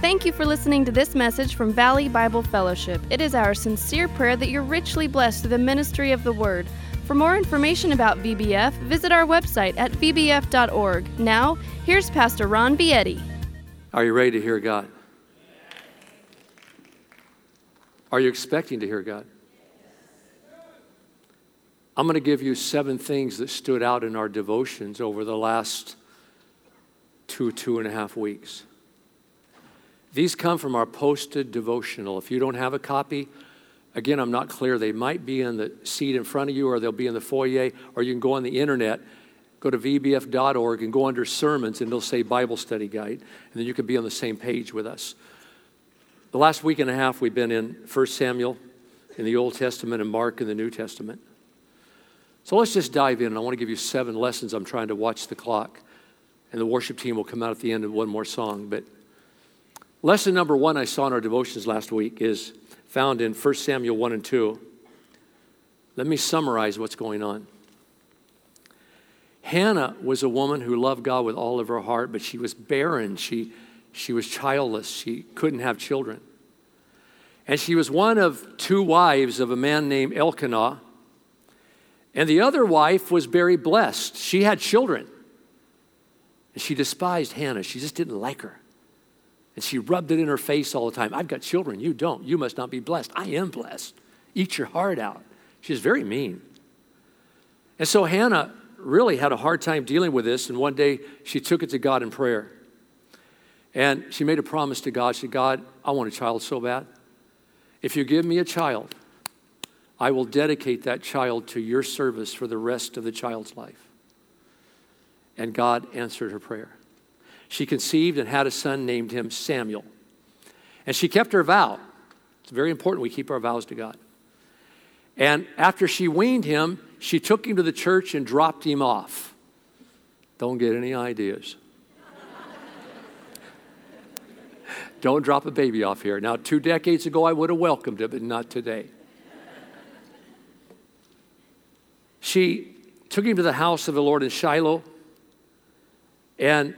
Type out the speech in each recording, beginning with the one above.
Thank you for listening to this message from Valley Bible Fellowship. It is our sincere prayer that you're richly blessed through the ministry of the Word. For more information about VBF, visit our website at vbf.org. Now, here's Pastor Ron Vietti. Are you ready to hear God? Are you expecting to hear God? I'm going to give you seven things that stood out in our devotions over the last two, two and a half weeks. These come from our posted devotional. If you don't have a copy, again, I'm not clear. They might be in the seat in front of you, or they'll be in the foyer, or you can go on the internet, go to vbf.org and go under sermons, and they'll say Bible study guide, and then you can be on the same page with us. The last week and a half, we've been in 1 Samuel in the Old Testament and Mark in the New Testament. So let's just dive in. I want to give you seven lessons. I'm trying to watch the clock, and the worship team will come out at the end of one more song. But lesson number one I saw in our devotions last week is found in 1 Samuel 1 and 2. Let me summarize what's going on. Hannah was a woman who loved God with all of her heart, but she was barren. She, she was childless. She couldn't have children. And she was one of two wives of a man named Elkanah. And the other wife was very blessed. She had children. And she despised Hannah. She just didn't like her. And she rubbed it in her face all the time. I've got children. You don't. You must not be blessed. I am blessed. Eat your heart out. She's very mean. And so Hannah really had a hard time dealing with this. And one day she took it to God in prayer. And she made a promise to God. She said, God, I want a child so bad. If you give me a child, I will dedicate that child to your service for the rest of the child's life. And God answered her prayer. She conceived and had a son, named him Samuel. And she kept her vow. It's very important we keep our vows to God. And after she weaned him, she took him to the church and dropped him off. Don't get any ideas. Don't drop a baby off here. Now, two decades ago, I would have welcomed it, but not today. She took him to the house of the Lord in Shiloh and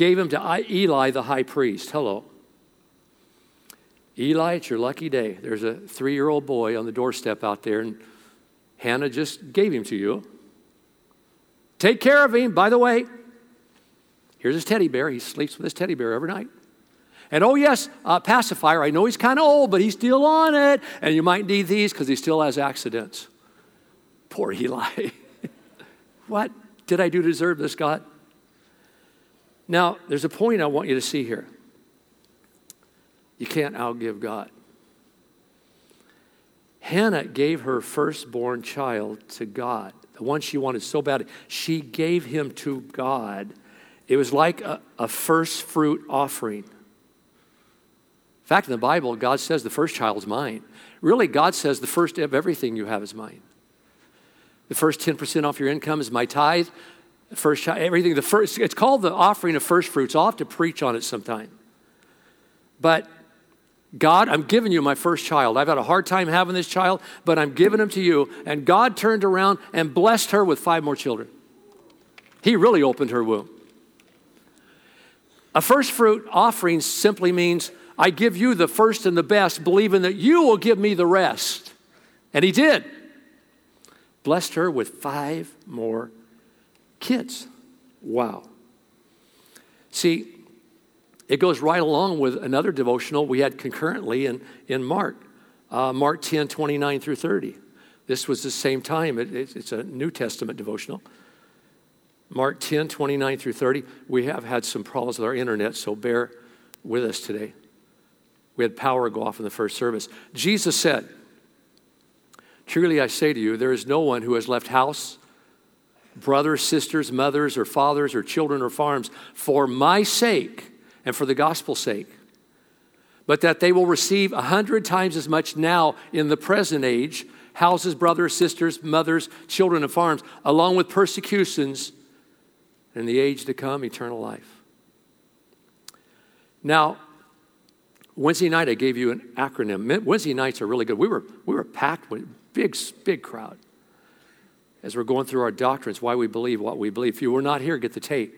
gave him to Eli, the high priest. Hello. Eli, it's your lucky day. There's a three year old boy on the doorstep out there, and Hannah just gave him to you. Take care of him. By the way, here's his teddy bear. He sleeps with his teddy bear every night. And oh, yes, uh, pacifier. I know he's kind of old, but he's still on it. And you might need these because he still has accidents. Poor Eli. what did I do to deserve this, God? Now, there's a point I want you to see here. You can't outgive God. Hannah gave her firstborn child to God, the one she wanted so badly. She gave him to God. It was like a, a first fruit offering. In fact, in the Bible, God says the first child is mine. Really, God says the first of everything you have is mine. The first 10% off your income is my tithe. First everything, the first, it's called the offering of first fruits. I'll have to preach on it sometime. But God, I'm giving you my first child. I've had a hard time having this child, but I'm giving him to you. And God turned around and blessed her with five more children. He really opened her womb. A first fruit offering simply means I give you the first and the best, believing that you will give me the rest. And he did. Blessed her with five more kids. Wow. See, it goes right along with another devotional we had concurrently in, in Mark, uh, Mark 10, 29 through 30. This was the same time. It, it, it's a New Testament devotional. Mark 10, 29 through 30. We have had some problems with our internet, so bear with us today. We had power go off in the first service. Jesus said, Truly I say to you, there is no one who has left house, brothers, sisters, mothers, or fathers, or children, or farms for my sake and for the gospel's sake, but that they will receive a hundred times as much now in the present age houses, brothers, sisters, mothers, children, and farms, along with persecutions, in the age to come, eternal life. Now, Wednesday night I gave you an acronym. Wednesday nights are really good. We were, we were packed with big, big crowd as we're going through our doctrines, why we believe what we believe. If you were not here, get the tape.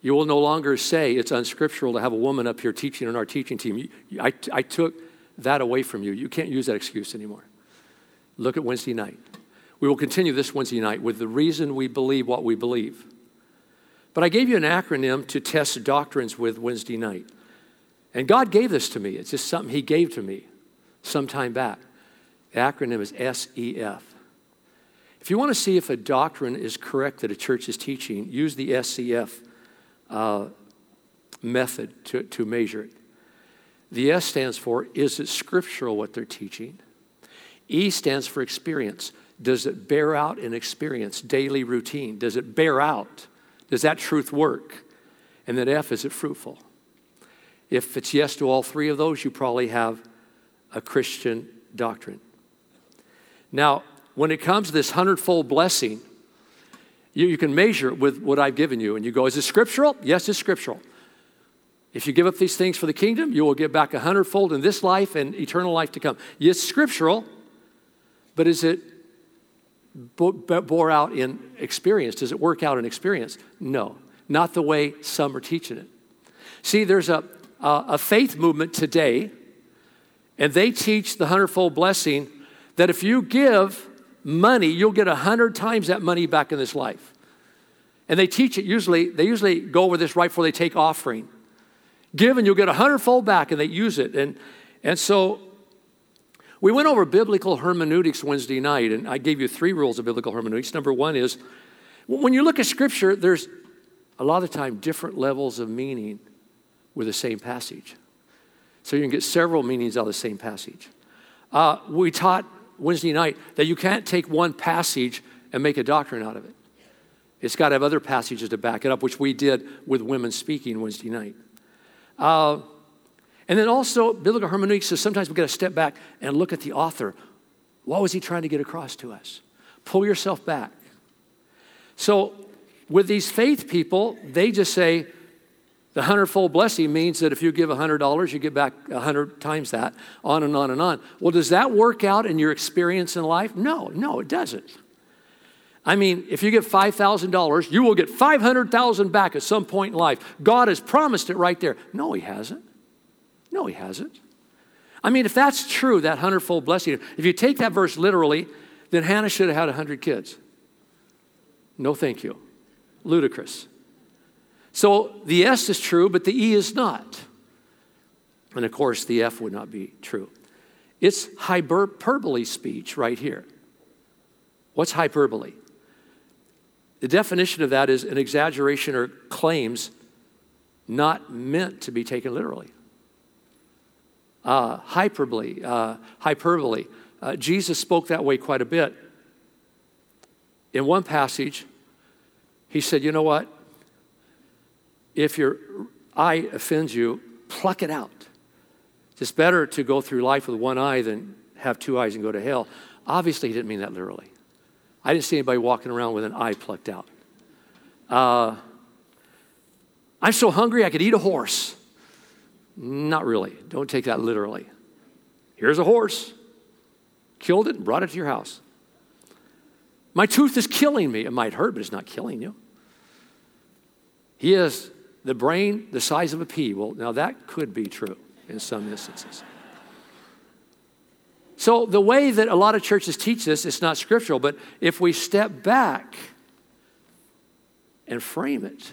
You will no longer say it's unscriptural to have a woman up here teaching on our teaching team. You- I, I took that away from you. You can't use that excuse anymore. Look at Wednesday night. We will continue this Wednesday night with the reason we believe what we believe. But I gave you an acronym to test doctrines with Wednesday night. And God gave this to me. It's just something He gave to me some time back. The acronym is SEF. If you want to see if a doctrine is correct that a church is teaching, use the SEF uh, method to, to measure it. The S stands for is it scriptural what they're teaching? E stands for experience. Does it bear out in experience, daily routine? Does it bear out? Does that truth work? And then F, is it fruitful? If it's yes to all three of those, you probably have a Christian doctrine. Now, when it comes to this hundredfold blessing, you, you can measure it with what I've given you. And you go, is it scriptural? Yes, it's scriptural. If you give up these things for the kingdom, you will get back a hundredfold in this life and eternal life to come. It's scriptural, but is it bo- bore out in experience? Does it work out in experience? No, not the way some are teaching it. See, there's a, a, a faith movement today, and they teach the hundredfold blessing that if you give money, you'll get a hundred times that money back in this life. And they teach it usually, they usually go over this right before they take offering. Give and you'll get a hundredfold back, and they use it. And, and so we went over biblical hermeneutics Wednesday night, and I gave you three rules of biblical hermeneutics. Number one is when you look at Scripture, there's a lot of time different levels of meaning with the same passage. So you can get several meanings out of the same passage. Uh, we taught Wednesday night that you can't take one passage and make a doctrine out of it. It's got to have other passages to back it up, which we did with women speaking Wednesday night. Uh, and then also, biblical hermeneutics says sometimes we've got to step back and look at the author. What was he trying to get across to us? Pull yourself back. So, with these faith people, they just say the hundredfold blessing means that if you give $100, you get back 100 times that, on and on and on. Well, does that work out in your experience in life? No, no, it doesn't. I mean, if you give $5,000, you will get 500,000 back at some point in life. God has promised it right there. No, he hasn't. No, he hasn't. I mean, if that's true, that hundredfold blessing, if you take that verse literally, then Hannah should have had 100 kids. No, thank you. Ludicrous. So the S is true, but the E is not. And of course, the F would not be true. It's hyperbole speech right here. What's hyperbole? The definition of that is an exaggeration or claims not meant to be taken literally. Uh, hyperbole, uh, hyperbole. Uh, Jesus spoke that way quite a bit. In one passage, he said, You know what? If your eye offends you, pluck it out. It's better to go through life with one eye than have two eyes and go to hell. Obviously, he didn't mean that literally. I didn't see anybody walking around with an eye plucked out. Uh, I'm so hungry I could eat a horse. Not really. Don't take that literally. Here's a horse. Killed it and brought it to your house. My tooth is killing me. It might hurt, but it's not killing you. He has the brain the size of a pea. Well, now that could be true in some instances. So, the way that a lot of churches teach this, it's not scriptural, but if we step back and frame it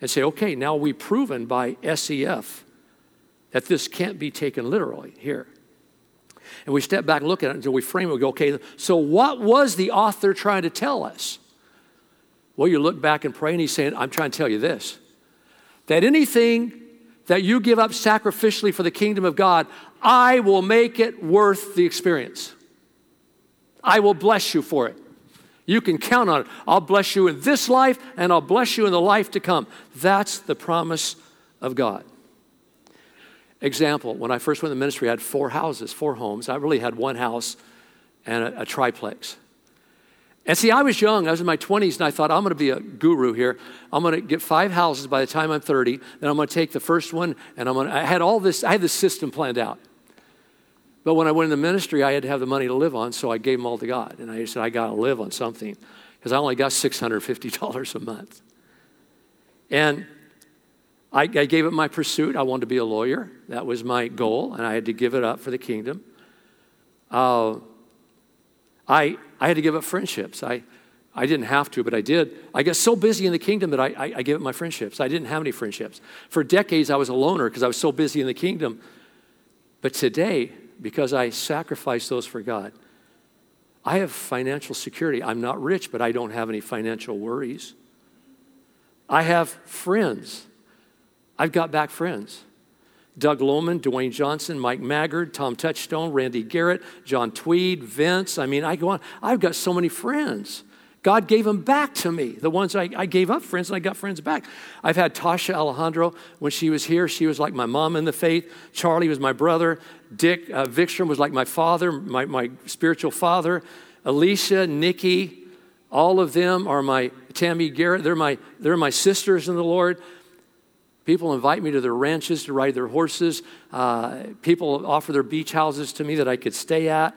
and say, okay, now we've proven by SEF that this can't be taken literally here. And we step back and look at it until we frame it. We go, okay, so what was the author trying to tell us? Well, you look back and pray, and he's saying, I'm trying to tell you this that anything that you give up sacrificially for the kingdom of God, I will make it worth the experience. I will bless you for it. You can count on it. I'll bless you in this life, and I'll bless you in the life to come. That's the promise of God. Example, when I first went to the ministry, I had four houses, four homes. I really had one house and a, a triplex. And see, I was young. I was in my 20s, and I thought, I'm going to be a guru here. I'm going to get five houses by the time I'm 30. Then I'm going to take the first one, and I'm going to, I had all this, I had this system planned out. But when I went in the ministry, I had to have the money to live on, so I gave them all to God. And I said, I got to live on something because I only got $650 a month. And I, I gave up my pursuit. I wanted to be a lawyer. That was my goal, and I had to give it up for the kingdom. Uh, I, I had to give up friendships. I, I didn't have to, but I did. I got so busy in the kingdom that I, I, I gave up my friendships. I didn't have any friendships. For decades, I was a loner because I was so busy in the kingdom. But today, because I sacrificed those for God, I have financial security. I'm not rich, but I don't have any financial worries. I have friends. I've got back friends. Doug Lohman, Dwayne Johnson, Mike Maggard, Tom Touchstone, Randy Garrett, John Tweed, Vince. I mean, I go on. I've got so many friends. God gave them back to me. The ones I, I gave up friends and I got friends back. I've had Tasha Alejandro when she was here. She was like my mom in the faith. Charlie was my brother. Dick uh, Vikstrom was like my father, my, my spiritual father. Alicia, Nikki, all of them are my, Tammy Garrett, they're my, they're my sisters in the Lord. People invite me to their ranches to ride their horses. Uh, people offer their beach houses to me that I could stay at.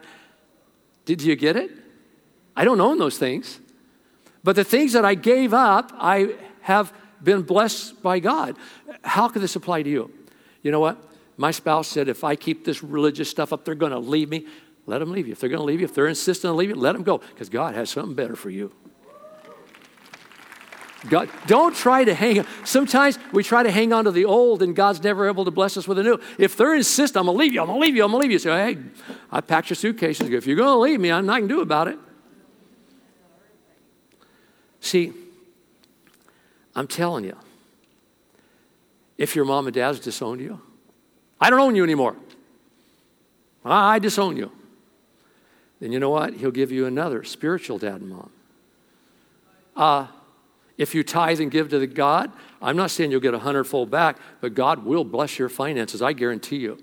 Did you get it? I don't own those things. But the things that I gave up, I have been blessed by God. How could this apply to you? You know what? My spouse said, if I keep this religious stuff up, they're going to leave me. Let them leave you. If they're going to leave you, if they're insistent on leaving, let them go because God has something better for you. God, don't try to hang. Sometimes we try to hang on to the old, and God's never able to bless us with a new. If they're insistent, I'm gonna leave you. I'm gonna leave you. I'm gonna leave you. Say, hey, I packed your suitcases. If you're gonna leave me, I'm nothing to do about it. See, I'm telling you, if your mom and dad's disowned you, I don't own you anymore. I disown you. Then you know what? He'll give you another spiritual dad and mom. Uh, if you tithe and give to the God, I'm not saying you'll get a hundredfold back, but God will bless your finances, I guarantee you.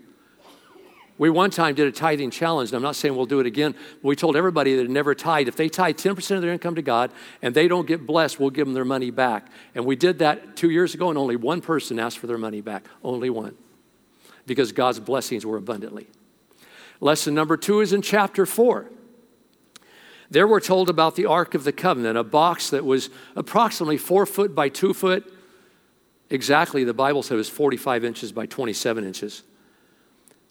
We one time did a tithing challenge, and I'm not saying we'll do it again. But we told everybody that never tithe. If they tithe 10% of their income to God and they don't get blessed, we'll give them their money back. And we did that two years ago, and only one person asked for their money back. Only one. Because God's blessings were abundantly. Lesson number two is in chapter four. There we're told about the Ark of the Covenant, a box that was approximately four foot by two foot. Exactly, the Bible said it was 45 inches by 27 inches.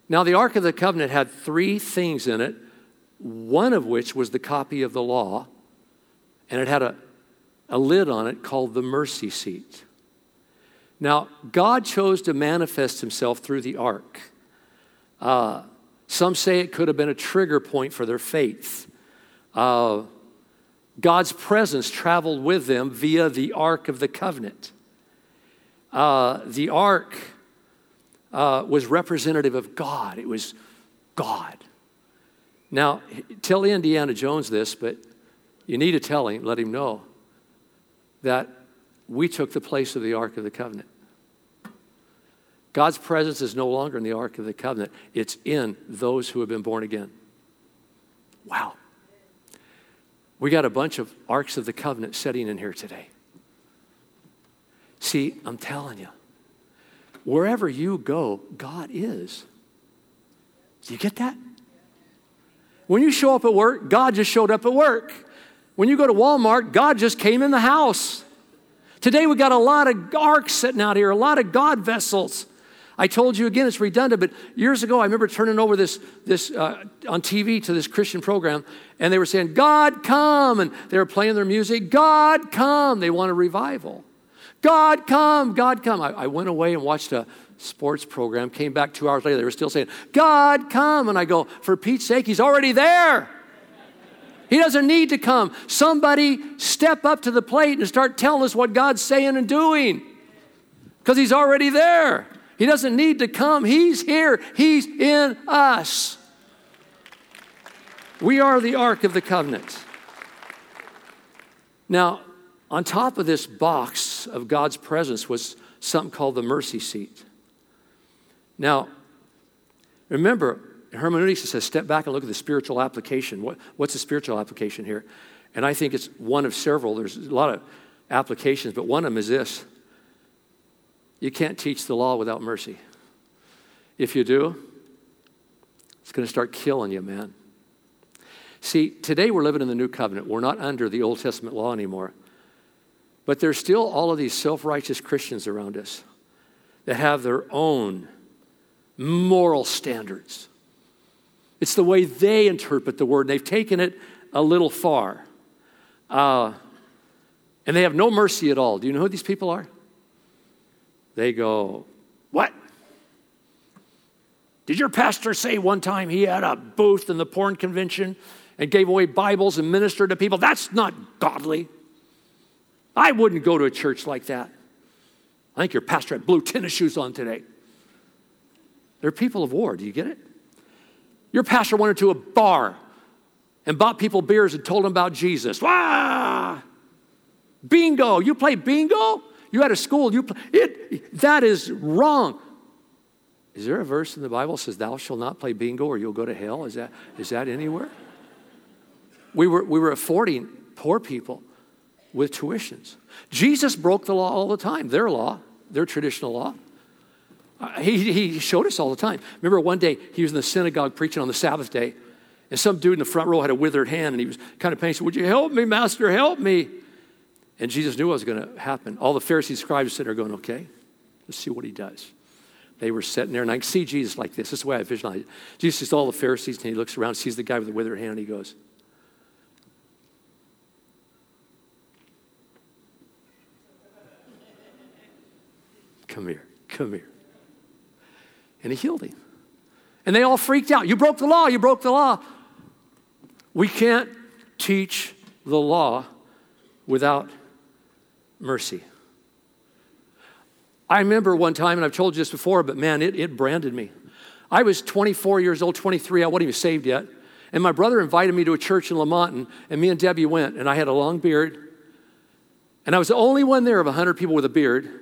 Now, the Ark of the Covenant had three things in it, one of which was the copy of the law, and it had a, a lid on it called the mercy seat. Now, God chose to manifest himself through the ark. Uh, some say it could have been a trigger point for their faith. Uh, God's presence traveled with them via the Ark of the Covenant. Uh, the Ark uh, was representative of God, it was God. Now, tell Indiana Jones this, but you need to tell him, let him know that we took the place of the Ark of the Covenant. God's presence is no longer in the Ark of the Covenant, it's in those who have been born again. Wow. We got a bunch of Arks of the Covenant sitting in here today. See, I'm telling you, wherever you go, God is. Do you get that? When you show up at work, God just showed up at work. When you go to Walmart, God just came in the house. Today we got a lot of arks sitting out here, a lot of God vessels. I told you again, it's redundant, but years ago, I remember turning over this, this uh, on TV to this Christian program, and they were saying, God, come. And they were playing their music, God, come. They want a revival. God, come, God, come. I, I went away and watched a sports program, came back two hours later, they were still saying, God, come. And I go, for Pete's sake, he's already there. He doesn't need to come. Somebody step up to the plate and start telling us what God's saying and doing because he's already there. He doesn't need to come. He's here. He's in us. We are the Ark of the Covenant. Now, on top of this box of God's presence was something called the mercy seat. Now, remember, hermeneutics says step back and look at the spiritual application. What, what's the spiritual application here? And I think it's one of several. There's a lot of applications, but one of them is this you can't teach the law without mercy. If you do, it's going to start killing you, man. See, today we're living in the new covenant. We're not under the Old Testament law anymore. But there's still all of these self righteous Christians around us that have their own moral standards. It's the way they interpret the word, and they've taken it a little far. Uh, and they have no mercy at all. Do you know who these people are? They go, What? Did your pastor say one time he had a booth in the porn convention and gave away Bibles and ministered to people? That's not godly. I wouldn't go to a church like that. I think your pastor had blue tennis shoes on today. They're people of war. Do you get it? Your pastor went into a bar and bought people beers and told them about Jesus. Wah! Bingo. You play bingo? You had a school. You it. That is wrong. Is there a verse in the Bible that says, Thou shalt not play bingo or you'll go to hell? Is that, is that anywhere? We were, we were affording poor people with tuitions. Jesus broke the law all the time, their law, their traditional law. Uh, he, he showed us all the time. Remember one day he was in the synagogue preaching on the Sabbath day, and some dude in the front row had a withered hand, and he was kind of. Said, Would you help me, Master? Help me. And Jesus knew what was going to happen. All the Pharisees, scribes sitting there going, Okay, let's see what he does. They were sitting there, and I see Jesus like this. This is the way I visualize it. Jesus sees all the Pharisees, and he looks around, sees the guy with the withered hand, and he goes, Come here, come here. And he healed him. And they all freaked out. You broke the law, you broke the law. We can't teach the law without mercy. I remember one time, and I've told you this before, but man, it, it branded me. I was 24 years old, 23, I wasn't even saved yet. And my brother invited me to a church in Lamont, and, and me and Debbie went, and I had a long beard. And I was the only one there of 100 people with a beard.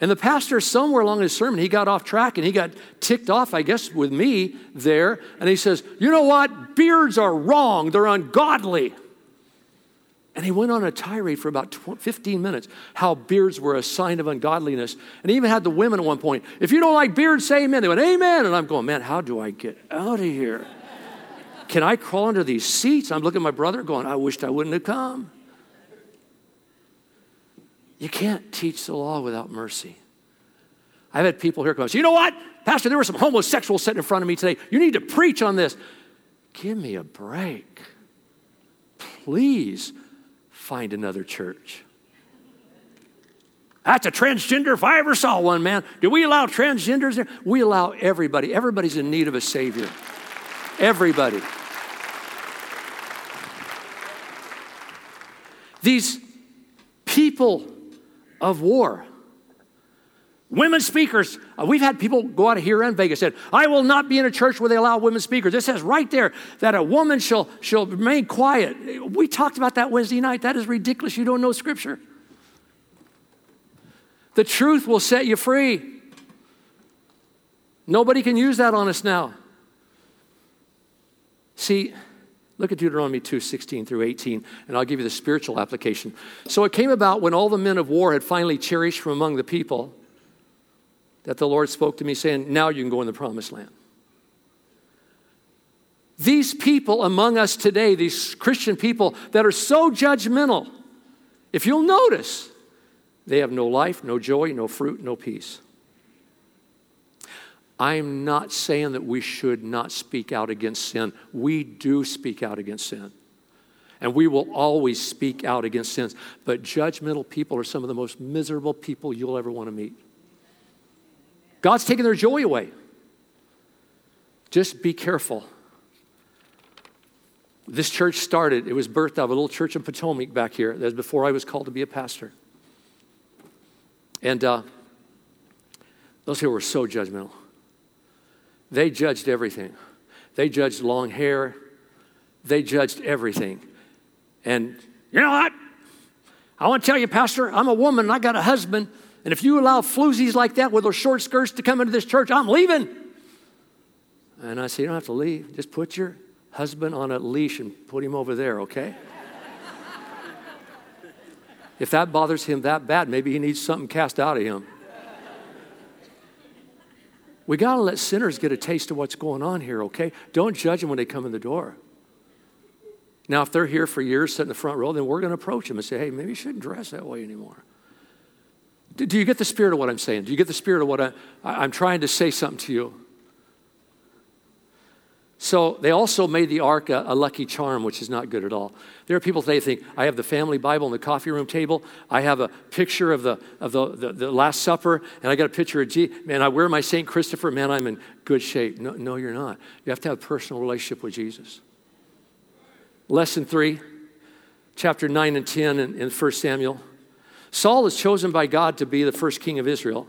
And the pastor, somewhere along his sermon, he got off track and he got ticked off, I guess, with me there. And he says, You know what? Beards are wrong, they're ungodly. And he went on a tirade for about 15 minutes how beards were a sign of ungodliness. And he even had the women at one point, If you don't like beards, say amen. They went, Amen. And I'm going, Man, how do I get out of here? Can I crawl under these seats? I'm looking at my brother going, I wished I wouldn't have come. You can't teach the law without mercy. I've had people here come and say, you know what? Pastor, there were some homosexuals sitting in front of me today. You need to preach on this. Give me a break. Please find another church. That's a transgender if I ever saw one, man. Do we allow transgenders there? We allow everybody. Everybody's in need of a Savior. Everybody. These people of war. Women speakers. Uh, we've had people go out of here in Vegas said, I will not be in a church where they allow women speakers. It says right there that a woman shall, shall remain quiet. We talked about that Wednesday night. That is ridiculous. You don't know scripture. The truth will set you free. Nobody can use that on us now. See, Look at Deuteronomy 2 16 through 18, and I'll give you the spiritual application. So it came about when all the men of war had finally cherished from among the people that the Lord spoke to me, saying, Now you can go in the promised land. These people among us today, these Christian people that are so judgmental, if you'll notice, they have no life, no joy, no fruit, no peace. I'm not saying that we should not speak out against sin. We do speak out against sin. And we will always speak out against sins. But judgmental people are some of the most miserable people you'll ever want to meet. God's taking their joy away. Just be careful. This church started, it was birthed out of a little church in Potomac back here. That was before I was called to be a pastor. And uh, those people were so judgmental. They judged everything. They judged long hair. They judged everything. And you know what? I want to tell you, Pastor, I'm a woman I got a husband. And if you allow floozies like that with those short skirts to come into this church, I'm leaving. And I said, You don't have to leave. Just put your husband on a leash and put him over there, okay? If that bothers him that bad, maybe he needs something cast out of him. We got to let sinners get a taste of what's going on here, okay? Don't judge them when they come in the door. Now, if they're here for years, sitting in the front row, then we're going to approach them and say, hey, maybe you shouldn't dress that way anymore. Do, you get the spirit of what I'm saying? Do you get the spirit of what I, I'm trying to say something to you? So they also made the ark a, a, lucky charm, which is not good at all. There are people today think, I have the family Bible on the coffee room table. I have a picture of the, of the, the, the Last Supper, and I got a picture of Jesus. Man, I wear my St. Christopher. Man, I'm in good shape. No, no, you're not. You have to have a personal relationship with Jesus. Lesson three, chapter 9 and 10 in, in 1 Samuel. Saul is chosen by God to be the first king of Israel.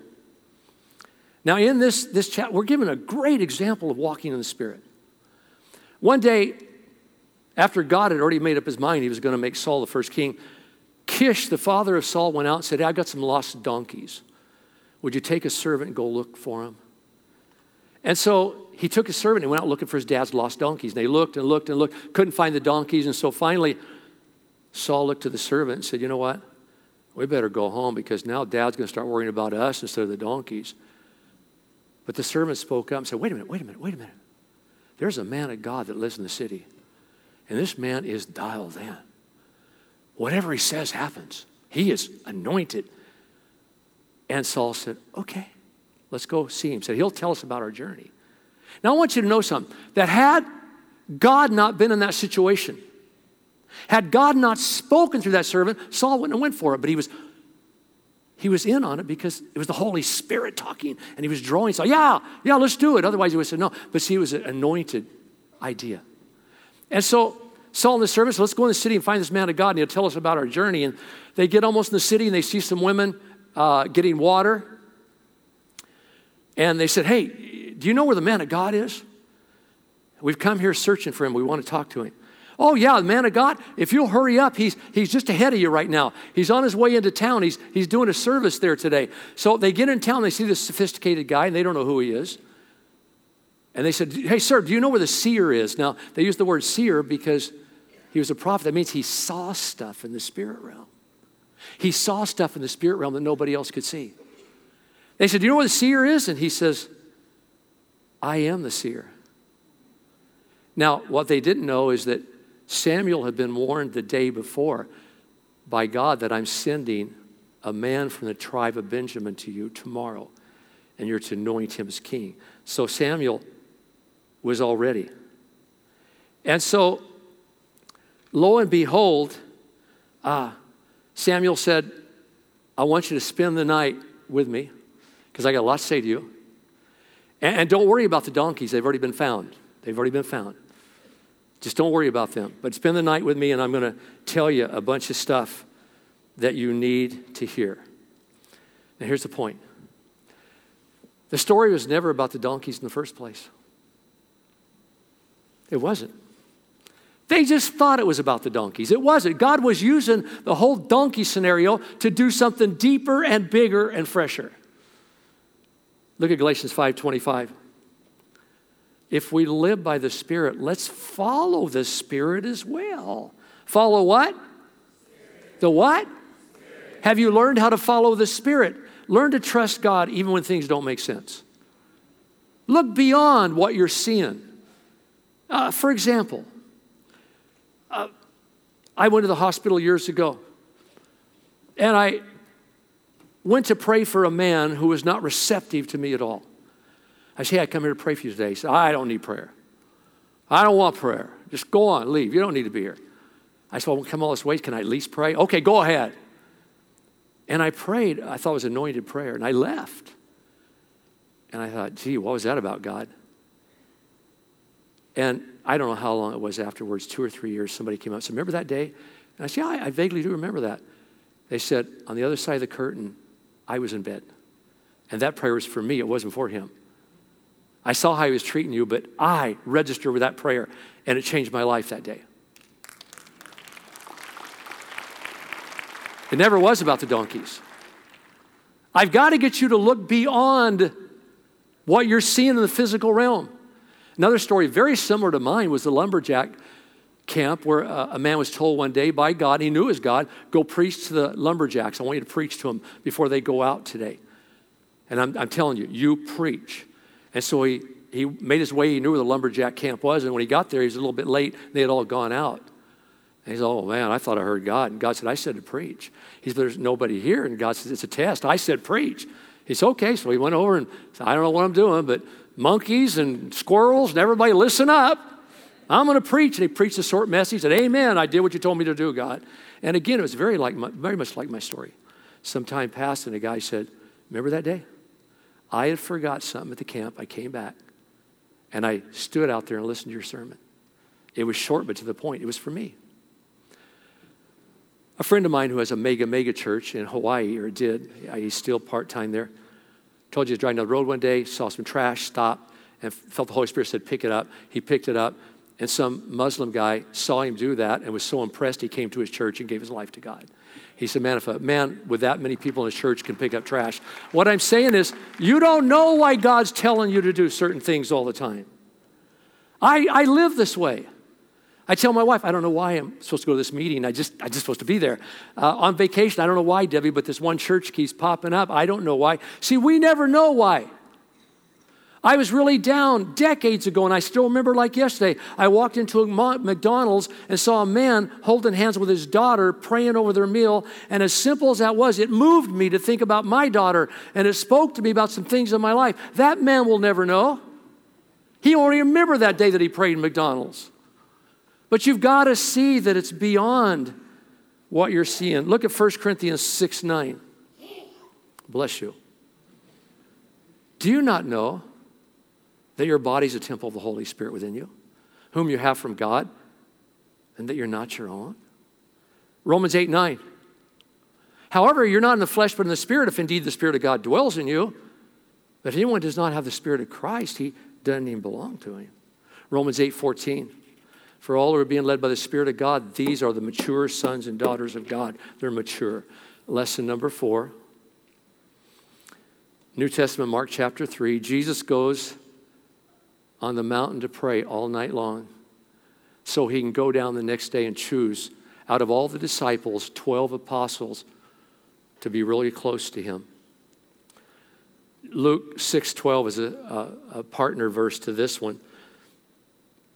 Now, in this, this chat, we're given a great example of walking in the Spirit. One day, after God had already made up his mind he was going to make Saul the first king, Kish, the father of Saul, went out and said, hey, I got some lost donkeys. Would you take a servant and go look for them? And so he took his servant and went out looking for his dad's lost donkeys. And they looked and looked and looked, couldn't find the donkeys. And so finally, Saul looked to the servant and said, You know what? We better go home because now dad's going to start worrying about us instead of the donkeys. But the servant spoke up and said, Wait a minute, wait a minute, wait a minute. There's a man of God that lives in the city, and this man is dialed in. Whatever he says happens. He is anointed. And Saul said, Okay, let's go see him. Said, He'll tell us about our journey. Now, I want you to know something that had God not been in that situation, had God not spoken through that servant, Saul wouldn't have went for it, but he was he was in on it because it was the Holy Spirit talking and he was drawing. So, yeah, yeah, let's do it. Otherwise, he would have said no. But see, it was an anointed idea. And so, Saul and the servants, let's go in the city and find this man of God and he'll tell us about our journey. And they get almost in the city and they see some women uh, getting water. And they said, Hey, do you know where the man of God is? We've come here searching for him. We want to talk to him. Oh, yeah, the man of God, if you'll hurry up, he's, he's just ahead of you right now. He's on his way into town. He's, he's doing a service there today. So they get in town, they see this sophisticated guy, and they don't know who he is. And they said, Hey, sir, do you know where the seer is? Now, they use the word seer because he was a prophet. That means he saw stuff in the spirit realm. He saw stuff in the spirit realm that nobody else could see. They said, Do you know where the seer is? And he says, I am the seer. Now, what they didn't know is that Samuel had been warned the day before by God that I'm sending a man from the tribe of Benjamin to you tomorrow, and you're to anoint him as king. So Samuel was all ready. And so, lo and behold, uh, Samuel said, I want you to spend the night with me because I got a lot to say to you. And, and don't worry about the donkeys, they've already been found. They've already been found. Just don't worry about them. But spend the night with me, and I'm going to tell you a bunch of stuff that you need to hear. Now, here's the point the story was never about the donkeys in the first place, it wasn't. They just thought it was about the donkeys. It wasn't. God was using the whole donkey scenario to do something deeper and bigger and fresher. Look at Galatians 5:25 if we live by the Spirit, let's follow the Spirit as well. Follow what? The what? Have you learned how to follow the Spirit? Learn to trust God even when things don't make sense. Look beyond what you're seeing. Uh, for example, uh, I went to the hospital years ago and I went to pray for a man who was not receptive to me at all. I say, I come here to pray for you today. He said, I don't need prayer. I don't want prayer. Just go on, leave. You don't need to be here. I said, Well, come all this way. Can I at least pray? Okay, go ahead. And I prayed. I thought it was anointed prayer, and I left. And I thought, gee, what was that about, God? And I don't know how long it was afterwards, two or three years, somebody came up said, Remember that day? And I said, Yeah, I, I vaguely do remember that. They said, On the other side of the curtain, I was in bed. And that prayer was for me, it wasn't for him. I saw how he was treating you, but I registered with that prayer, and it changed my life that day. It never was about the donkeys. I've got to get you to look beyond what you're seeing in the physical realm. Another story very similar to mine was the lumberjack camp where a, a man was told one day by God, he knew it was God, go preach to the lumberjacks. I want you to preach to them before they go out today. And I'm, I'm telling you, you preach. And so he, he made his way, he knew where the lumberjack camp was. And when he got there, he was a little bit late. They had all gone out. And he said, Oh man, I thought I heard God. And God said, I said to preach. He said, There's nobody here. And God said, It's a test. I said, Preach. He said, Okay. So he went over and said, I don't know what I'm doing, but monkeys and squirrels and everybody listen up. I'm going to preach. And he preached a short message. Said, Amen. I did what you told me to do, God. And again, it was very, like my, very much like my story. Some time passed, and a guy said, Remember that day? I had forgot something at the camp. I came back, and I stood out there and listened to your sermon. It was short, but to the point. It was for me. A friend of mine who has a mega, mega church in Hawaii, or did, he's still part time there, told you he was driving down the road one day, saw some trash, stopped, and felt the Holy Spirit said, Pick it up. He picked it up, and some Muslim guy saw him do that and was so impressed he came to his church and gave his life to God. He said, Man, if a man with that many people in his church can pick up trash, what I'm saying is, you don't know why God's telling you to do certain things all the time. I, I live this way. I tell my wife, I don't know why I'm supposed to go to this meeting. I just, I'm just supposed to be there. Uh, on vacation, I don't know why, Debbie, but this one church keeps popping up. I don't know why. See, we never know why. I was really down decades ago, and I still remember like yesterday. I walked into a McDonald's and saw a man holding hands with his daughter, praying over their meal. And as simple as that was, it moved me to think about my daughter, and it spoke to me about some things in my life. That man will never know. He won't remember that day that he prayed in McDonald's. But you've got to see that it's beyond what you're seeing. Look at 1 Corinthians 6 9. Bless you. Do you not know that your body is a temple of the Holy Spirit within you, whom you have from God, and that you're not your own? Romans 8 9. However, you're not in the flesh, but in the Spirit, if indeed the Spirit of God dwells in you. But if anyone does not have the Spirit of Christ, he doesn't even belong to him. Romans 8 14. For all who are being led by the Spirit of God, these are the mature sons and daughters of God. They're mature. Lesson number four New Testament, Mark chapter 3. Jesus goes on the mountain to pray all night long so he can go down the next day and choose out of all the disciples, 12 apostles, to be really close to him. Luke 6:12 is a, a, a partner verse to this one.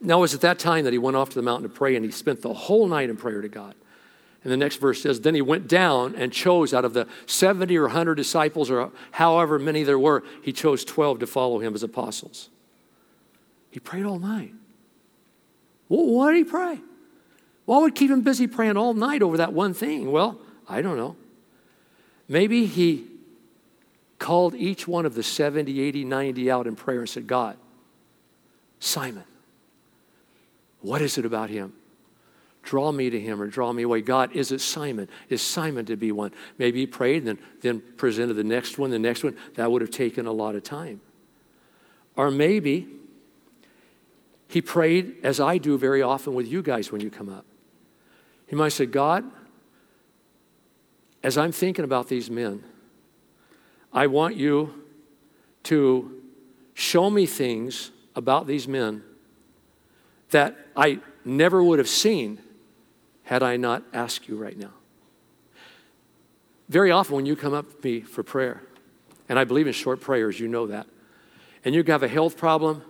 Now, it was at that time that he went off to the mountain to pray, and he spent the whole night in prayer to God. And the next verse says, Then he went down and chose out of the 70 or 100 disciples, or however many there were, he chose 12 to follow him as apostles. He prayed all night. Well, why did he pray? What would keep him busy praying all night over that one thing? Well, I don't know. Maybe he called each one of the 70, 80, 90 out in prayer and said, God, Simon, what is it about him? Draw me to him or draw me away. God, is it Simon? Is Simon to be one? Maybe he prayed and then, then presented the next one, the next one. That would have taken a lot of time. Or maybe he prayed as I do very often with you guys when you come up. He might say, God, as I'm thinking about these men, I want you to show me things about these men that I never would have seen had I not asked you right now. Very often, when you come up to me for prayer, and I believe in short prayers, you know that, and you have a health problem,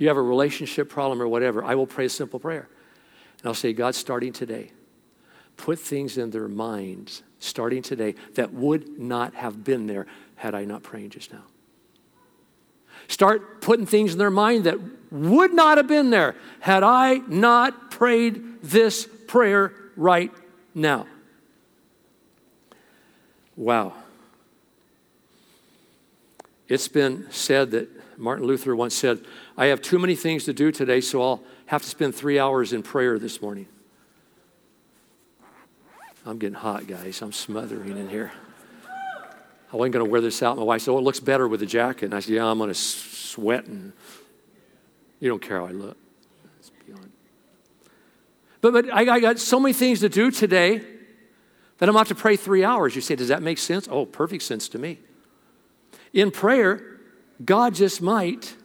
you have a relationship problem, or whatever, I will pray a simple prayer. And I'll say, God, starting today, put things in their minds, starting today, that would not have been there had I not prayed just now. Start putting things in their mind that would not have been there had I not prayed this prayer right now. Wow. It's been said that Martin Luther once said, I have too many things to do today, so I'll have to spend three hours in prayer this morning. I'm getting hot, guys. I'm smothering in here. I wasn't going to wear this out. My wife said, Oh, it looks better with the jacket. And I said, Yeah, I'm going to sweat. And you don't care how I look. It's beyond. But, but I, I got so many things to do today that I'm about to pray three hours. You say, Does that make sense? Oh, perfect sense to me. In prayer, God just might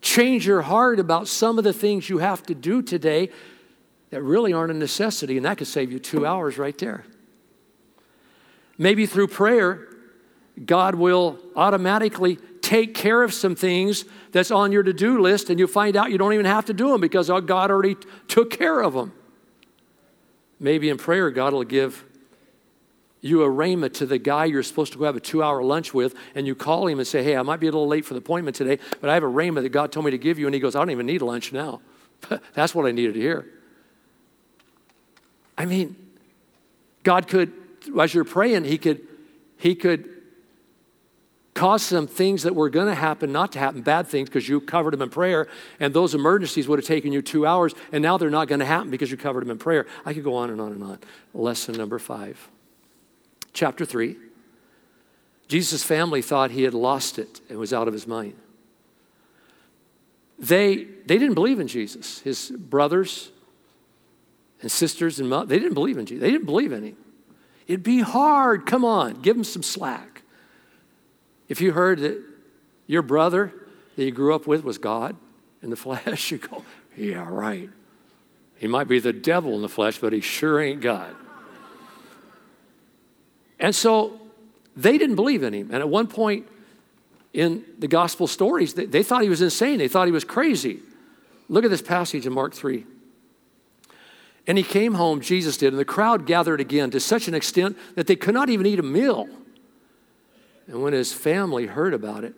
change your heart about some of the things you have to do today that really aren't a necessity, and that could save you two hours right there. Maybe through prayer, God will automatically take care of some things that's on your to do list, and you find out you don't even have to do them because God already took care of them. Maybe in prayer, God will give you a rhema to the guy you're supposed to go have a two hour lunch with, and you call him and say, Hey, I might be a little late for the appointment today, but I have a rhema that God told me to give you. And he goes, I don't even need lunch now. That's what I needed to hear. I mean, God could, as you're praying, He could, He could cause some things that were going to happen not to happen, bad things, because you covered them in prayer, and those emergencies would have taken you two hours, and now they're not going to happen because you covered them in prayer. I could go on and on and on. Lesson number five. Chapter three. Jesus' family thought he had lost it and was out of his mind. They, they didn't believe in Jesus. His brothers and sisters and mothers, they didn't believe in Jesus. They didn't believe in him. It'd be hard. Come on, give him some slack. If you heard that your brother that you grew up with was God in the flesh, you go, yeah, right. He might be the devil in the flesh, but he sure ain't God. And so they didn't believe in him. And at one point in the gospel stories, they, they thought he was insane. They thought he was crazy. Look at this passage in Mark 3. And he came home, Jesus did, and the crowd gathered again to such an extent that they could not even eat a meal. And when his family heard about it,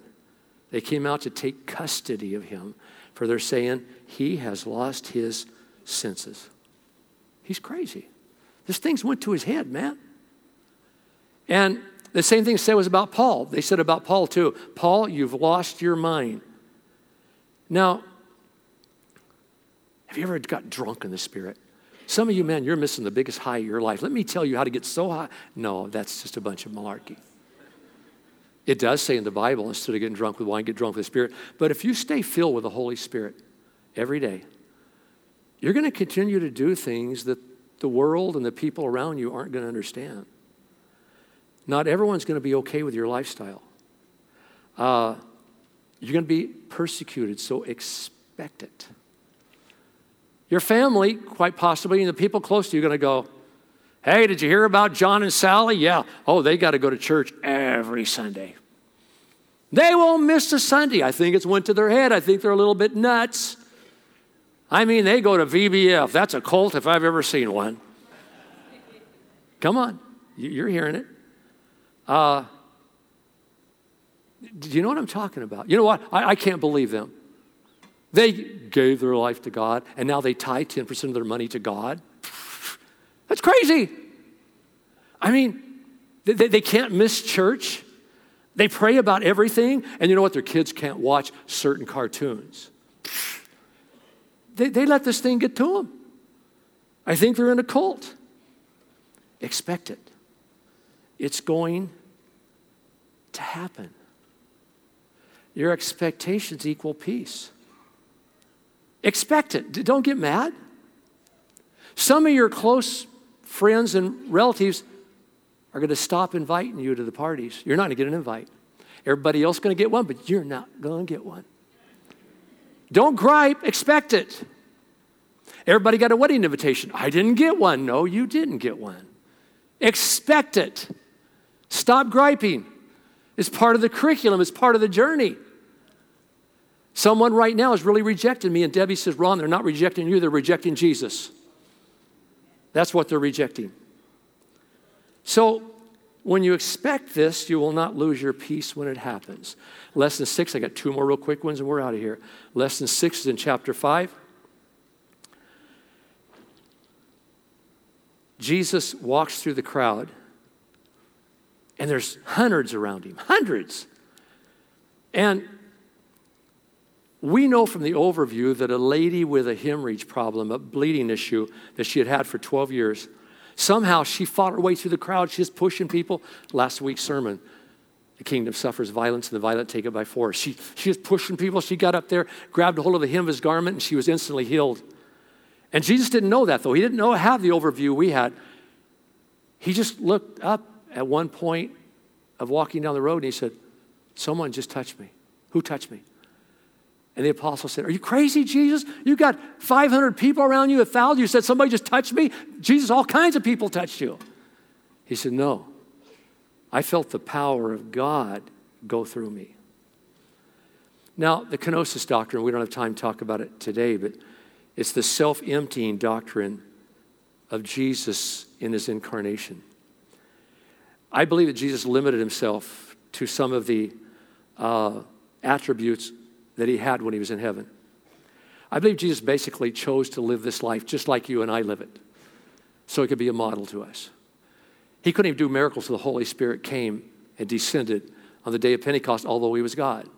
they came out to take custody of him, for they're saying, He has lost his senses. He's crazy. This thing's went to his head, man. And the same thing said was about Paul. They said about Paul too. Paul, you've lost your mind. Now, have you ever got drunk in the spirit? Some of you, man, you're missing the biggest high of your life. Let me tell you how to get so high. No, that's just a bunch of malarkey. It does say in the Bible, instead of getting drunk with wine, get drunk with the Spirit. But if you stay filled with the Holy Spirit every day, you're going to continue to do things that the world and the people around you aren't going to understand. Not everyone's going to be okay with your lifestyle. Uh, you're going to be persecuted, so expect it. Your family, quite possibly, and the people close to you are going to go, Hey, did you hear about John and Sally? Yeah. Oh, they got to go to church every Sunday. They won't miss a Sunday. I think it's went to their head. I think they're a little bit nuts. I mean, they go to VBF. That's a cult if I've ever seen one. Come on, you're hearing it. Uh, do you know what I'm talking about? You know what? I, I can't believe them. They gave their life to God, and now they tie 10% of their money to God. That's crazy. I mean, they, they can't miss church. They pray about everything, and you know what? Their kids can't watch certain cartoons. They, they let this thing get to them. I think they're in a cult. Expect it. It's going to happen. Your expectations equal peace. Expect it. Don't get mad. Some of your close friends and relatives are going to stop inviting you to the parties. You're not going to get an invite. Everybody else is going to get one, but you're not going to get one. Don't gripe, expect it. Everybody got a wedding invitation. I didn't get one. No, you didn't get one. Expect it. Stop griping. It's part of the curriculum, it's part of the journey. Someone right now is really rejecting me, and Debbie says, Ron, they're not rejecting you, they're rejecting Jesus. That's what they're rejecting. So, when you expect this, you will not lose your peace when it happens. Lesson six, I got two more real quick ones and we're out of here. Lesson six is in chapter five. Jesus walks through the crowd, and there's hundreds around him, hundreds. And we know from the overview that a lady with a hemorrhage problem, a bleeding issue that she had had for 12 years, somehow she fought her way through the crowd. She's pushing people. Last week's sermon, the kingdom suffers violence and the violent take it by force. She, she was pushing people. She got up there, grabbed a hold of the hem of his garment, and she was instantly healed. And Jesus didn't know that, though. He didn't know have the overview we had. He just looked up at one point of walking down the road and he said, Someone just touched me. Who touched me? And the apostle said, Are you crazy, Jesus? You got 500 people around you, a thousand. You said, Somebody just touched me? Jesus, all kinds of people touched you. He said, No. I felt the power of God go through me. Now, the kenosis doctrine, we don't have time to talk about it today, but it's the self emptying doctrine of Jesus in his incarnation. I believe that Jesus limited himself to some of the uh, attributes that he had when he was in heaven. I believe Jesus basically chose to live this life just like you and I live it, so it could be a model to us. He couldn't even do miracles until the Holy Spirit came and descended on the day of Pentecost, although he was God.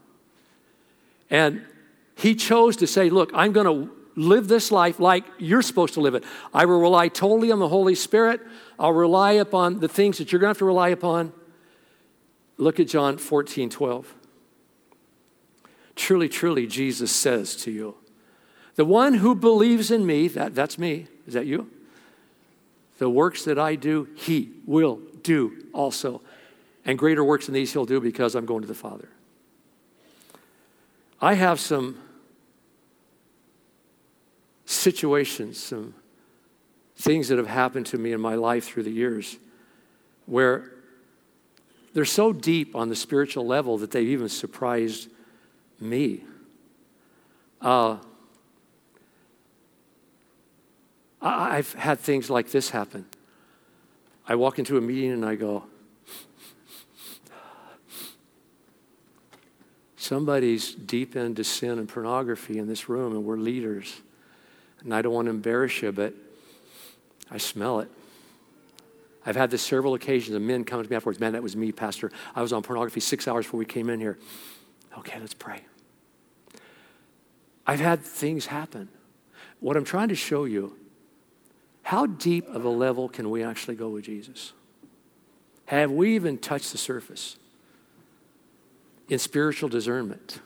And he chose to say, Look, I'm going to live this life like you're supposed to live it. I will rely totally on the Holy Spirit. I'll rely upon the things that you're going to have to rely upon. Look at John 14, 12. Truly, truly, Jesus says to you, the one who believes in me, that, that's me, is that you? The works that I do, he will do also. And greater works than these he'll do because I'm going to the Father. I have some situations, some things that have happened to me in my life through the years where they're so deep on the spiritual level that they've even surprised me. Uh, I've had things like this happen. I walk into a meeting and I go, somebody's deep into sin and pornography in this room, and we're leaders. And I don't want to embarrass you, but I smell it. I've had this several occasions of men coming to me afterwards, man, that was me, Pastor. I was on pornography six hours before we came in here. Okay, let's pray. I've had things happen. What I'm trying to show you, how deep of a level can we actually go with Jesus? Have we even touched the surface in spiritual discernment?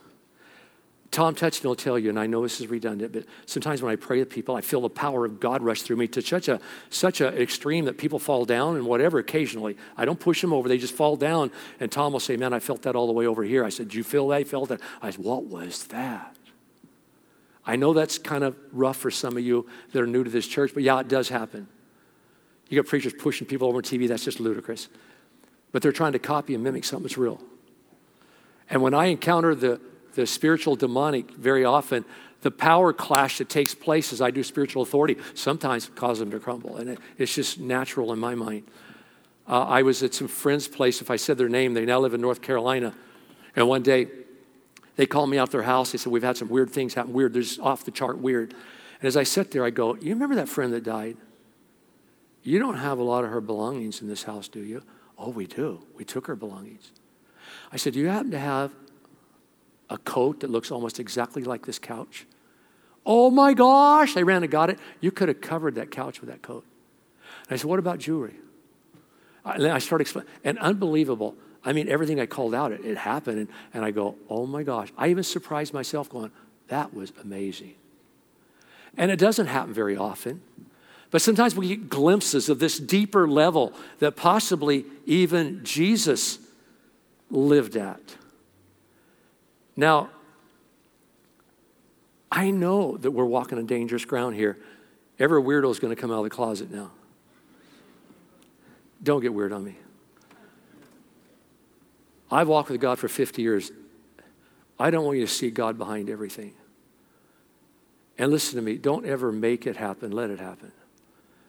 Tom Touchton will tell you, and I know this is redundant, but sometimes when I pray with people, I feel the power of God rush through me to such a such an extreme that people fall down and whatever. Occasionally, I don't push them over; they just fall down. And Tom will say, "Man, I felt that all the way over here." I said, "Did you feel that? I felt that?" I said, "What was that?" I know that's kind of rough for some of you that are new to this church, but yeah, it does happen. You got preachers pushing people over on TV. That's just ludicrous. But they're trying to copy and mimic something that's real. And when I encounter the the spiritual demonic very often the power clash that takes place as i do spiritual authority sometimes causes them to crumble. And it, it's just natural in my mind. Uh, i was at some friends place if i said their name they now live in north carolina. And one day they called me out their house. They said we've had some weird things happen weird there's off the chart weird. And as i sat there i go you remember that friend that died? You don't have a lot of her belongings in this house do you? Oh we do. We took her belongings. I said do you happen to have a coat that looks almost exactly like this couch. Oh my gosh, I ran and got it. You could have covered that couch with that coat. And I said, What about jewelry? And I started explaining, and unbelievable. I mean, everything I called out, it, it happened. And, and I go, Oh my gosh. I even surprised myself going, That was amazing. And it doesn't happen very often. But sometimes we get glimpses of this deeper level that possibly even Jesus lived at. Now, I know that we're walking on dangerous ground here. Every weirdo is going to come out of the closet now. Don't get weird on me. I've walked with God for 50 years. I don't want you to see God behind everything. And listen to me, don't ever make it happen, let it happen.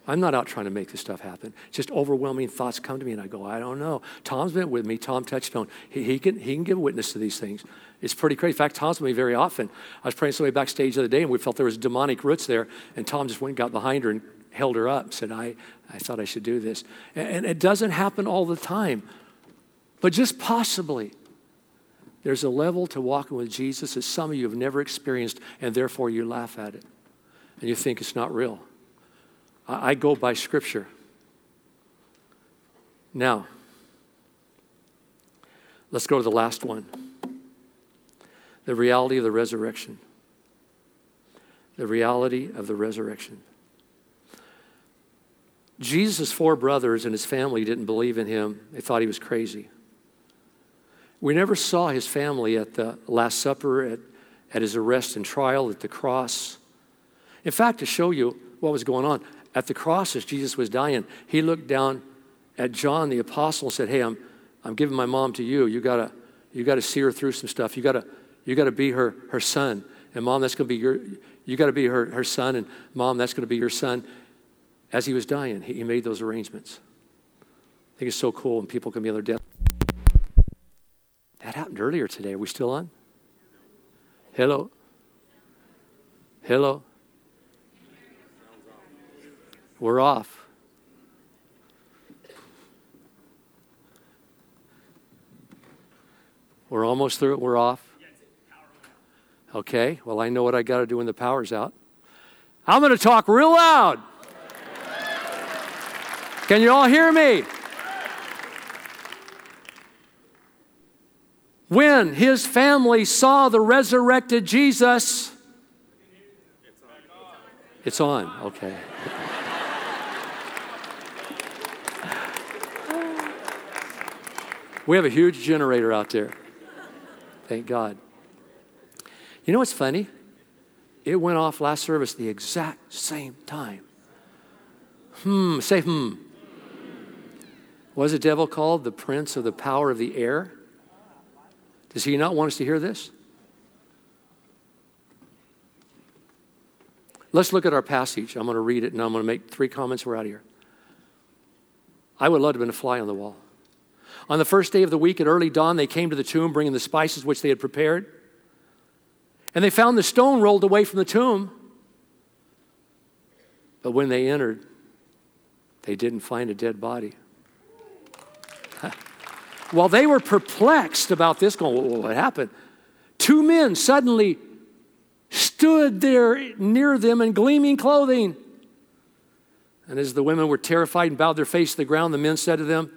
I'm not out trying to make this stuff happen. Just overwhelming thoughts come to me, and I go, I don't know. Tom's been with me. Tom Touchstone. He, he, can, he can give witness to these things. It's pretty crazy. In fact, Tom's with me very often. I was praying somebody backstage the other day, and we felt there was demonic roots there, and Tom just went and got behind her and held her up, said, I, I thought I should do this. And, and it doesn't happen all the time, but just possibly. There's a level to walking with Jesus that some of you have never experienced, and therefore you laugh at it, and you think it's not real. I go by Scripture. Now, let's go to the last one the reality of the resurrection. The reality of the resurrection. Jesus' four brothers and his family didn't believe in him, they thought he was crazy. We never saw his family at the Last Supper, at, at his arrest and trial at the cross. In fact, to show you what was going on, at the cross as Jesus was dying, he looked down at John the apostle and said, Hey, I'm, I'm giving my mom to you. You gotta, you gotta see her through some stuff. You gotta, you gotta be her, her son. And mom, that's gonna be your, you gotta be her, her son. And mom, that's gonna be your son. As he was dying, he, he made those arrangements. I think it's so cool when people can be on their death. That happened earlier today. Are we still on? Hello? Hello? We're off. We're almost through it. We're off. Okay, well, I know what I got to do when the power's out. I'm going to talk real loud. Can you all hear me? When his family saw the resurrected Jesus, it's on. Okay. We have a huge generator out there. Thank God. You know what's funny? It went off last service the exact same time. Hmm, say hmm. Was the devil called the prince of the power of the air? Does he not want us to hear this? Let's look at our passage. I'm going to read it and I'm going to make three comments. We're out of here. I would love to have been a fly on the wall. On the first day of the week at early dawn, they came to the tomb bringing the spices which they had prepared. And they found the stone rolled away from the tomb. But when they entered, they didn't find a dead body. While they were perplexed about this, going, what happened? Two men suddenly stood there near them in gleaming clothing. And as the women were terrified and bowed their face to the ground, the men said to them,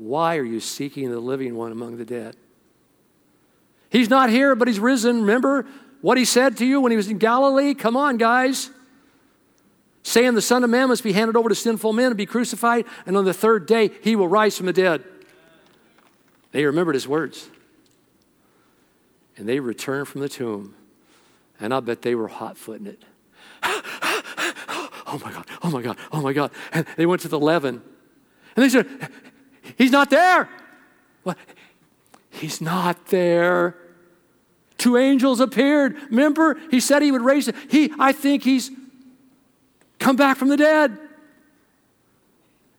Why are you seeking the living one among the dead? He's not here, but he's risen. Remember what he said to you when he was in Galilee? Come on, guys. Saying the Son of Man must be handed over to sinful men and be crucified, and on the third day he will rise from the dead. They remembered his words. And they returned from the tomb. And I bet they were hot footing it. oh my God, oh my God, oh my God. And they went to the leaven. And they said, He's not there. What? He's not there. Two angels appeared. Remember, he said he would raise it. He, I think he's come back from the dead.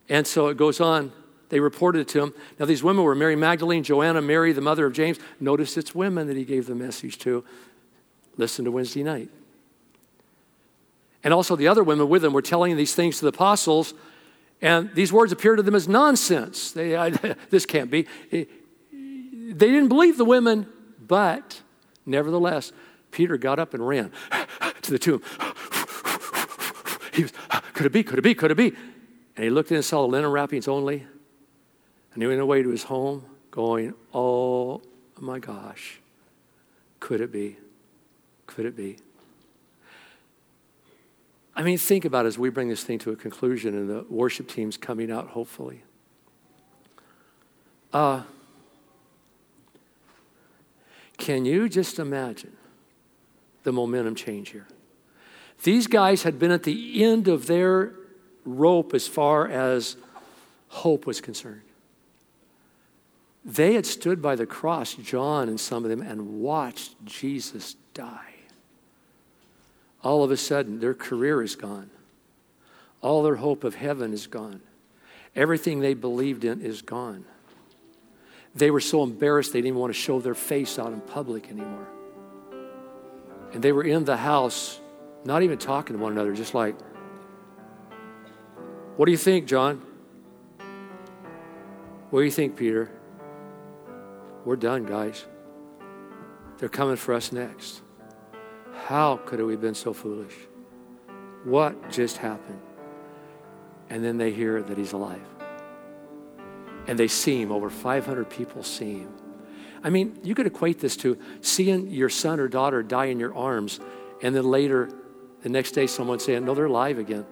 And so it goes on. They reported it to him. Now, these women were Mary Magdalene, Joanna, Mary, the mother of James. Notice it's women that he gave the message to. Listen to Wednesday night. And also, the other women with him were telling these things to the apostles, and these words appeared to them as nonsense. They, I, this can't be. They didn't believe the women, but nevertheless, Peter got up and ran to the tomb. He was, ah, could it be? Could it be? Could it be? And he looked in and saw the linen wrappings only. And he went away to his home going, Oh my gosh, could it be? Could it be? I mean, think about it as we bring this thing to a conclusion and the worship team's coming out, hopefully. Uh, can you just imagine the momentum change here? These guys had been at the end of their rope as far as hope was concerned. They had stood by the cross, John and some of them, and watched Jesus die. All of a sudden, their career is gone. All their hope of heaven is gone. Everything they believed in is gone. They were so embarrassed they didn't even want to show their face out in public anymore. And they were in the house, not even talking to one another, just like, What do you think, John? What do you think, Peter? We're done, guys. They're coming for us next. How could we have been so foolish? What just happened? And then they hear that he's alive. And they see him. Over 500 people see him. I mean, you could equate this to seeing your son or daughter die in your arms, and then later, the next day, someone saying, No, they're alive again.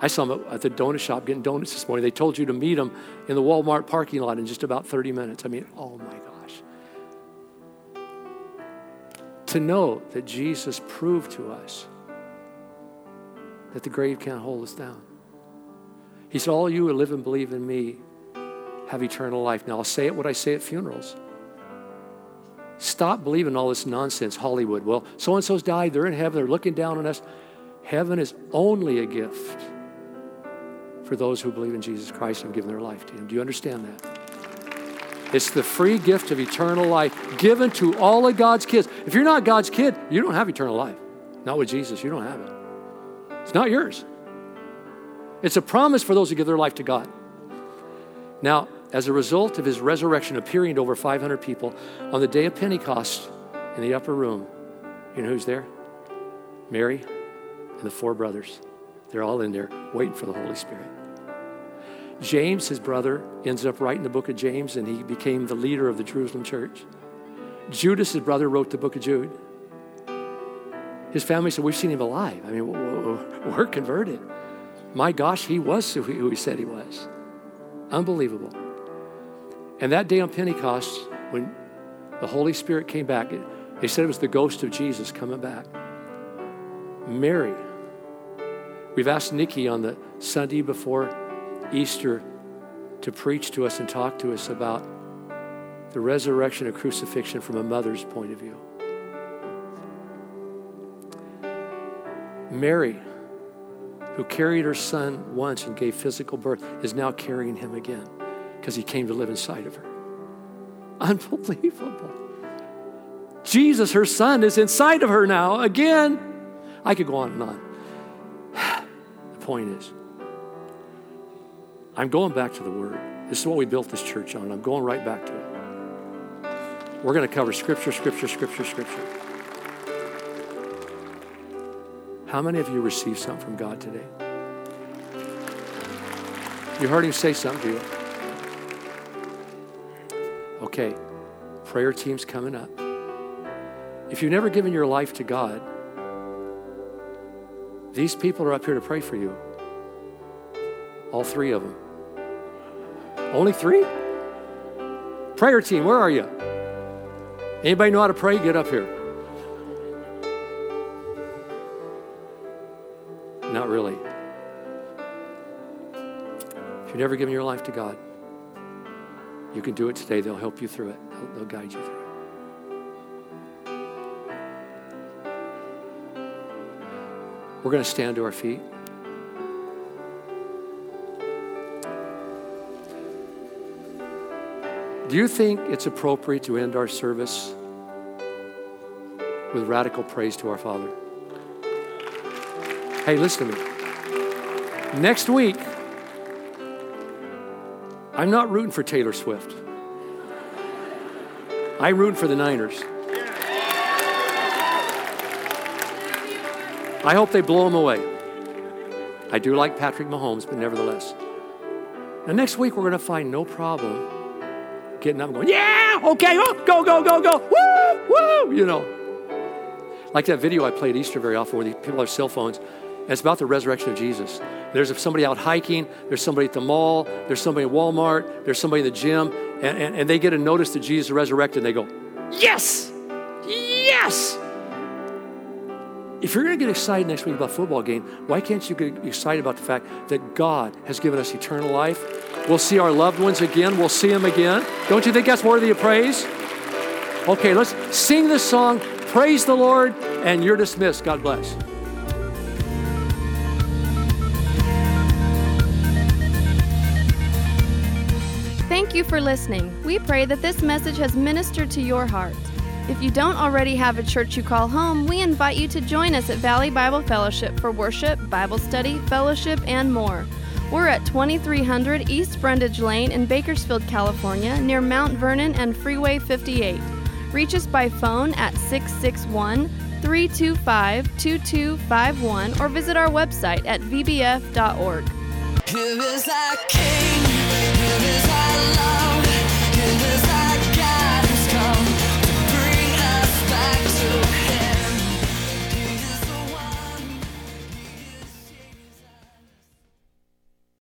I saw them at the donut shop getting donuts this morning. They told you to meet them in the Walmart parking lot in just about 30 minutes. I mean, oh my gosh. To know that Jesus proved to us that the grave can't hold us down. He said, All you who live and believe in me have eternal life. Now, I'll say it what I say at funerals. Stop believing all this nonsense, Hollywood. Well, so and so's died, they're in heaven, they're looking down on us. Heaven is only a gift for those who believe in Jesus Christ and give their life to Him. Do you understand that? It's the free gift of eternal life given to all of God's kids. If you're not God's kid, you don't have eternal life. Not with Jesus, you don't have it. It's not yours. It's a promise for those who give their life to God. Now, as a result of his resurrection appearing to over 500 people on the day of Pentecost in the upper room, you know who's there? Mary and the four brothers. They're all in there waiting for the Holy Spirit. James, his brother, ends up writing the book of James and he became the leader of the Jerusalem church. Judas, his brother, wrote the book of Jude. His family said, We've seen him alive. I mean, we're converted. My gosh, he was who he said he was. Unbelievable. And that day on Pentecost, when the Holy Spirit came back, they said it was the ghost of Jesus coming back. Mary. We've asked Nikki on the Sunday before Easter to preach to us and talk to us about the resurrection and crucifixion from a mother's point of view. Mary, who carried her son once and gave physical birth, is now carrying him again because he came to live inside of her. Unbelievable. Jesus, her son, is inside of her now again. I could go on and on. The point is, I'm going back to the Word. This is what we built this church on. I'm going right back to it. We're going to cover Scripture, Scripture, Scripture, Scripture. How many of you received something from God today? You heard Him say something to you. Okay, prayer team's coming up. If you've never given your life to God, these people are up here to pray for you. All three of them. Only three? Prayer team, where are you? Anybody know how to pray? Get up here. Not really. If you've never given your life to God, you can do it today. They'll help you through it, they'll, they'll guide you through it. We're going to stand to our feet. Do you think it's appropriate to end our service with radical praise to our Father? Hey, listen to me. Next week, I'm not rooting for Taylor Swift. I root for the Niners. I hope they blow them away. I do like Patrick Mahomes, but nevertheless. And next week, we're going to find no problem getting up and going, yeah, okay, oh, go, go, go, go, woo, woo, you know. Like that video I play at Easter very often where people have cell phones, it's about the resurrection of Jesus. There's somebody out hiking, there's somebody at the mall, there's somebody at Walmart, there's somebody in the gym, and, and, and they get a notice that Jesus resurrected, and they go, yes, yes. If you're going to get excited next week about a football game, why can't you get excited about the fact that God has given us eternal life? We'll see our loved ones again. We'll see them again. Don't you think that's worthy of praise? Okay, let's sing this song. Praise the Lord, and you're dismissed. God bless. Thank you for listening. We pray that this message has ministered to your heart. If you don't already have a church you call home, we invite you to join us at Valley Bible Fellowship for worship, Bible study, fellowship, and more. We're at 2300 East Brundage Lane in Bakersfield, California, near Mount Vernon and Freeway 58. Reach us by phone at 661 325 2251 or visit our website at vbf.org. Here is our King, here is our love.